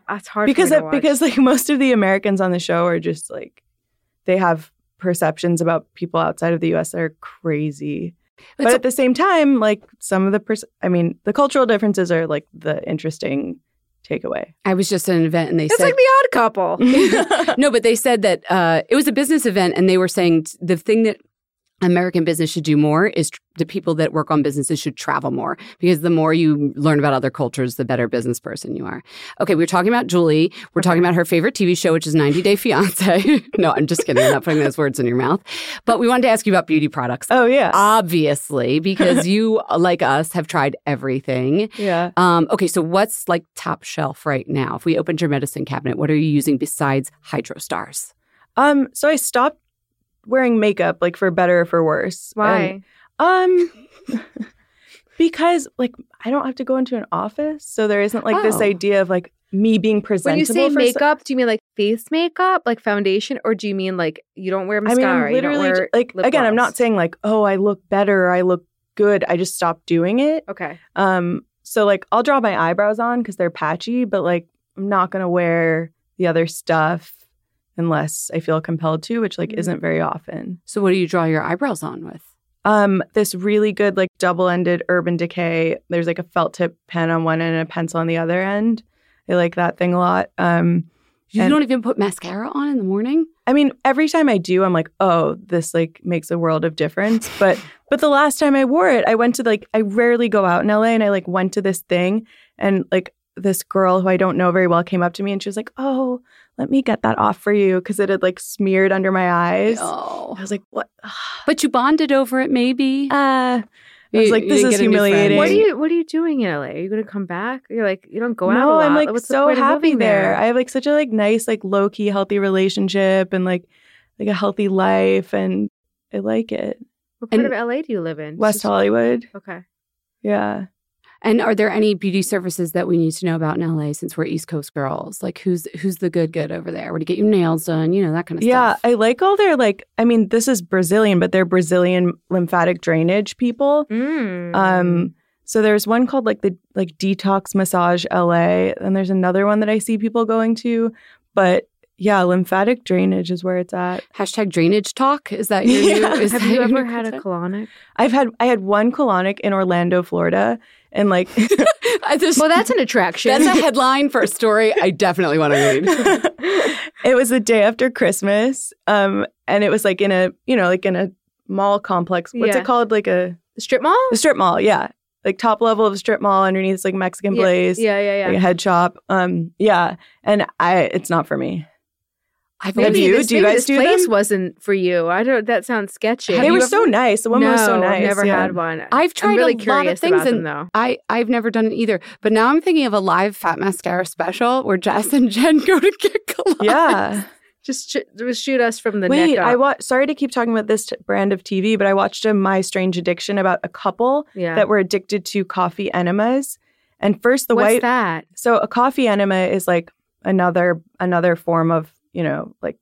That's hard because for me to it, watch. because like most of the Americans on the show are just like they have perceptions about people outside of the U.S. that are crazy. But It's- at the same time, like some of the, pers- I mean, the cultural differences are like the interesting takeaway. I was just at an event, and they it's said like the Odd Couple. no, but they said that uh, it was a business event, and they were saying the thing that American business should do more is tr- the people that work on businesses should travel more because the more you learn about other cultures, the better business person you are. Okay, we are talking about Julie. We're talking about her favorite TV show, which is 90 Day Fiance. no, I'm just kidding. I'm not putting those words in your mouth. But we wanted to ask you about beauty products. Oh yeah, Obviously, because you, like us, have tried everything. yeah. Um, okay, so what's like top shelf right now? If we opened your medicine cabinet, what are you using besides Hydrostars? Um, so I stopped wearing makeup, like for better or for worse. Why? And, um, because like I don't have to go into an office, so there isn't like this Oh. idea of like me being presentable. when you say for so- makeup, do you mean like face makeup, like foundation, or do you mean like you don't wear I mean, mascara? Literally you don't wear like again. I'm not saying like, oh, I look better, or I look good. I just stopped doing it. Okay. Um, so like I'll draw my eyebrows on because they're patchy, but like I'm not gonna wear the other stuff unless I feel compelled to, which like Mhm. isn't very often. So, what do you draw your eyebrows on with? Um, this really good like double-ended Urban Decay. There's like a felt tip pen on one end and a pencil on the other end. I like that thing a lot. Um, You And- don't even put mascara on in the morning? I mean, every time I do, I'm like, oh, this like makes a world of difference. But but the last time I wore it, I went to like I rarely go out in LA, and I like went to this thing, and like this girl who I don't know very well came up to me, and she was like, oh, let me get that off for you because it had like smeared under my eyes. Oh. I was like, what? But you bonded over it, maybe? Uh, I was like, this is get a new friend. humiliating. What are you What are you doing in LA? Are you going to come back? You're like you don't go out. no, a lot. I'm like What's the so happy living there. I have like such a like nice, like low key, healthy relationship and like like a healthy life, and I like it. what part and- of LA do you live in? West Hollywood, Okay. yeah. And are there any beauty services that we need to know about in LA since we're East Coast girls? Like who's who's the good good over there? Where to get your nails done? You know that kind of Yeah, stuff. Yeah, I like all their like. I mean, this is Brazilian, but they're Brazilian lymphatic drainage people. Mm. Um, so there's one called like the like Detox Massage LA, and there's another one that I see people going to. But yeah, lymphatic drainage is where it's at. Hashtag drainage talk. Is that your Yeah. new? Is have that you ever new had a colonic? I've had I had one colonic in Orlando, Florida, and like I just- Well, that's an attraction. that's a headline for a story I definitely want to read. it was the day after Christmas, um, and it was like in a you know like in a mall complex. What's Yeah. it called? Like a, the strip mall. a strip mall, yeah, like top level of a strip mall underneath is like Mexican Yeah, place. Yeah, yeah, yeah. like a head shop. Um, yeah, and I, it's not for me. I've Have Maybe you? This, Do you guys this do place them? wasn't for you. I don't. That sounds sketchy. Have they were ever- so nice. The one no, was so nice. I've never yeah. had one. I've tried really a lot of things about them though. I, I've never done it either. But now I'm thinking of a live fat mascara special where Jess and Jen go to get collage. Yeah. Just just shoot us from the Wait, neck up. I watched. Sorry to keep talking about this t- brand of TV, but I watched a My Strange Addiction about a couple yeah. that were addicted to coffee enemas. And first, the What's white. that? So a coffee enema is like another another form of you know like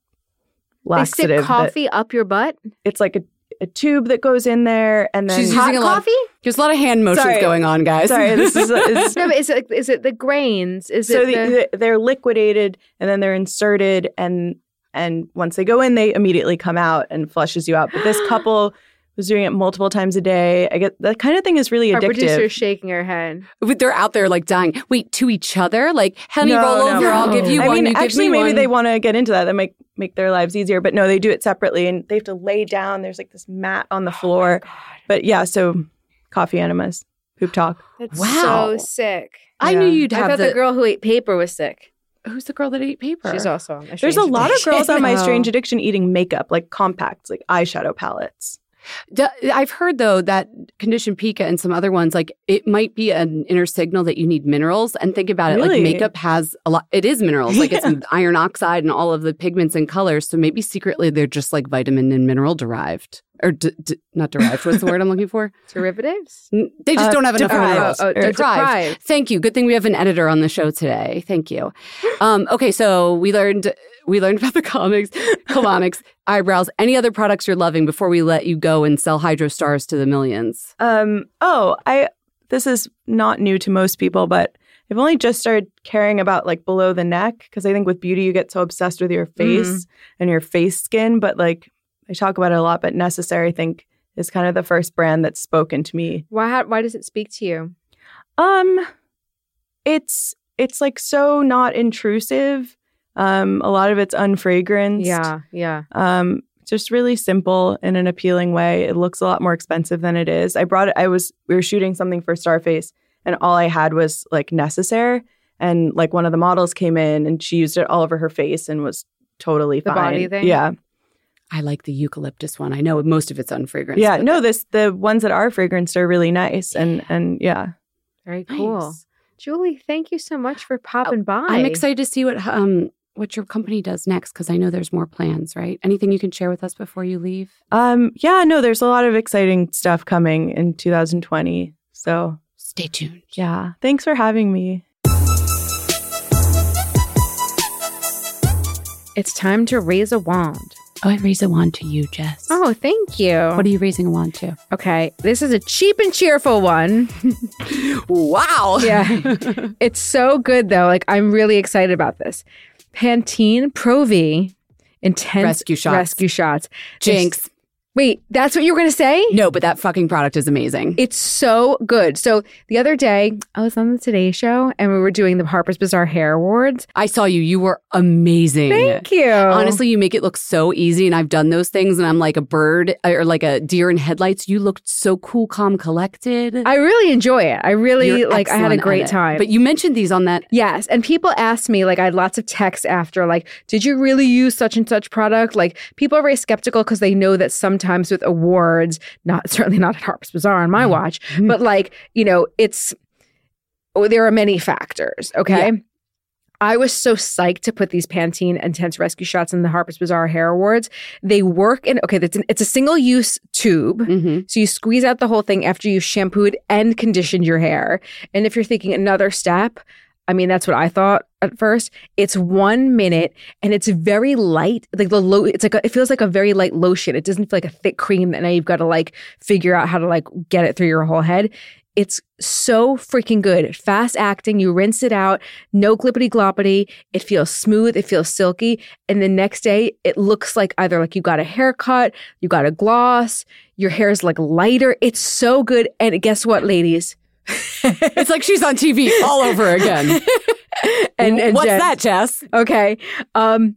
They laxative. stick that- coffee up your butt. it's like a, a tube that goes in there, and then She's Hot using a lot of- coffee? There's a lot of hand motions Sorry. going on, guys. sorry, this is, is No, but is it is it the grains? Is so it the, the, the- they're liquidated and then they're inserted and and once they go in they immediately come out and flushes you out but this couple was doing it multiple times a day i get that kind of thing is really addictive. our producer addictive shaking her head? But They're out there like dying. Wait, to each other? Like, honey, No, roll no. over. I'll give you i one. mean you give actually me maybe one. they want to get into that that make make their lives easier but no they do it separately and they have to lay down there's like this mat on Oh the floor but yeah so coffee enemas poop talk That's Wow. so sick. I Yeah. knew you'd I have thought the, the, girl who ate paper was sick. Who's the girl that ate paper? She's also on. my there's a lot of girls on my Oh. strange addiction eating makeup like compacts like eyeshadow palettes D- I've heard though that condition pica and some other ones like it might be an inner signal that you need minerals. And think about it, like makeup has a lot. It is minerals, like it's iron oxide and all of the pigments and colors. So maybe secretly they're just like vitamin and mineral derived, or d- d- not derived. What's the word I'm looking for? derivatives. They just Uh, don't have enough deprived. minerals. Oh, oh, Or- deprived. Thank you. Good thing we have an editor on the show today. Thank you. Um, okay, so we learned we learned about the comics, colonics, eyebrows. Any other products you're loving before we let you go and sell Hydro Stars to the millions? Um, oh, I this is not new to most people, but I've only just started caring about like below the neck because I think with beauty you get so obsessed with your face and your face skin, but like I talk about it a lot, but Necessaire I think is kind of the first brand that's spoken to me. Why? How, why does it speak to you? Um it's it's like so not intrusive. Um a lot of it's unfragranced. Yeah, yeah. Um, just really simple in an appealing way. It looks a lot more expensive than it is. I brought it. I was we were shooting something for Starface, and all I had was like necessaire. And like one of the models came in, and she used it all over her face and was totally The fine. body thing? Yeah, I like the eucalyptus one. I know most of it's unfragranced. yeah. but No, this the ones that are fragranced are really nice, and and yeah. Very nice. cool. Julie, thank you so much for popping by. I'm excited to see what um what your company does next because I know there's more plans. Right? Anything you can share with us before you leave? Um, yeah. No, there's a lot of exciting stuff coming in 2020. So Stay tuned. yeah, thanks for having me. It's time to raise a wand. Oh, I raise a wand to you, Jess. Oh, thank you. What are you raising a wand to? okay, this is a cheap and cheerful one. Wow. Yeah. it's so good though. Like I'm really excited about this. Pantene Pro V intense Rescue shots. Rescue shots. Jinx. Wait, that's what you were going to say? No, but that fucking product is amazing. It's so good. So the other day, I was on the Today Show and we were doing the Harper's Bazaar Hair Awards. I saw you. You were amazing. Thank you. Honestly, you make it look so easy, and I've done those things, and I'm like a bird uh, or like a deer in headlights. You looked so cool, calm, collected. I really enjoy it. I really You're like. I had a great time. But you mentioned these on that. Yes. And people asked me, like, I had lots of texts after, like, did you really use such and such product? Like, people are very skeptical because they know that sometimes with awards, not certainly not at Harper's Bazaar on my Mm-hmm. watch, but like, you know, it's, oh, there are many factors. Okay. Yeah. I was so psyched to put these Pantene Intense Rescue Shots in the Harper's Bazaar Hair Awards. They work in, okay, it's, an, it's a single use tube. Mhm. So you squeeze out the whole thing after you've shampooed and conditioned your hair. And if you're thinking another step, I mean, that's what I thought at first. It's one minute and it's very light. Like the low, it's like, a, it feels like a very light lotion. It doesn't feel like a thick cream that now you've got to like figure out how to like get it through your whole head. It's so freaking good. Fast acting. You rinse it out. No glippity gloppity. It feels smooth. It feels silky. And the next day, it looks like either like you got a haircut, you got a gloss, your hair is like lighter. It's so good. And guess what, ladies? It's like she's on TV all over again. and, and what's Jen- that, Jess? Okay. Um,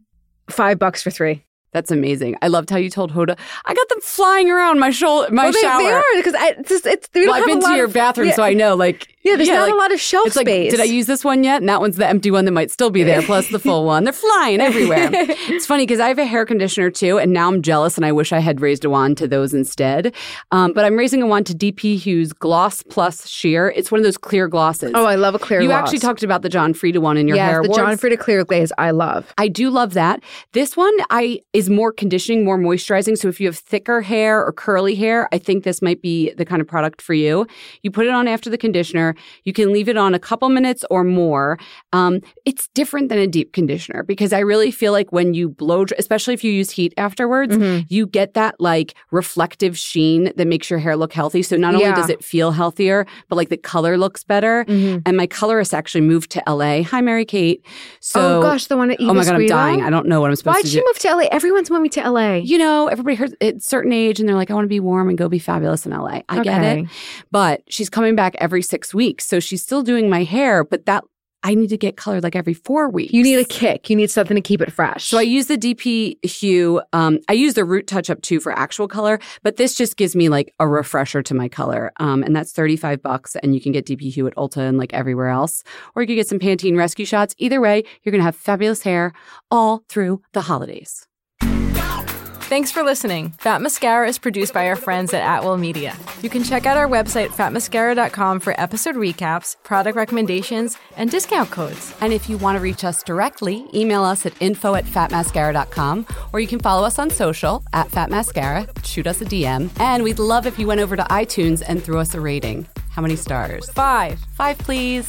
five bucks for three. That's amazing. I loved how you told Hoda. I got them flying around my shoulder, my well, they, shower. they are because it's just it's. We Well, don't I've have been to your of- bathroom, Yeah. so I know. Like Yeah, there's Yeah, not like, a lot of shelf It's like, space. did I use this one yet? And that one's the empty one that might still be there, plus the full one. They're flying everywhere. it's funny because I have a hair conditioner too, and now I'm jealous and I wish I had raised a wand to those instead. Um, but I'm raising a wand to DP Hue's Gloss Plus Sheer. It's one of those clear glosses. Oh, I love a clear you gloss. actually talked about the John Frieda one in your yes, hair the awards. John Frieda clear glaze I love. I do love that. This one I is more conditioning, more moisturizing. So if you have thicker hair or curly hair, I think this might be the kind of product for you. You put it on after the conditioner. You can leave it on a couple minutes or more. Um, it's different than a deep conditioner because I really feel like when you blow, especially if you use heat afterwards, Mhm. you get that like reflective sheen that makes your hair look healthy. So not only Yeah. does it feel healthier, but like the color looks better. Mhm. And my colorist actually moved to LA. Hi, Mary Kate. So oh gosh, the one at Oh my god, I'm dying. I don't know what I'm supposed to do. Why'd she move to LA? Everyone's moving to LA. You know, everybody heard at a certain age and they're like, I want to be warm and go be fabulous in LA. I get it. But she's coming back every six weeks. So she's still doing my hair, but that I need to get colored like every four weeks. You need a kick. You need something to keep it fresh. So I use the DP Hue. Um, I use the Root Touch Up too for actual color, but this just gives me like a refresher to my color. Um, and that's 35 bucks. And you can get DP Hue at Ulta and like everywhere else. Or you can get some Pantene Rescue Shots. Either way, you're going to have fabulous hair all through the holidays. Thanks for listening. Fat Mascara is produced by our friends at Atwell Media. You can check out our website, fatmascara.com, for episode recaps, product recommendations, and discount codes. And if you want to reach us directly, email us at info at fatmascara.com or you can follow us on social at fatmascara, shoot us a DM. And we'd love if you went over to iTunes and threw us a rating. How many stars? Five. Five, please.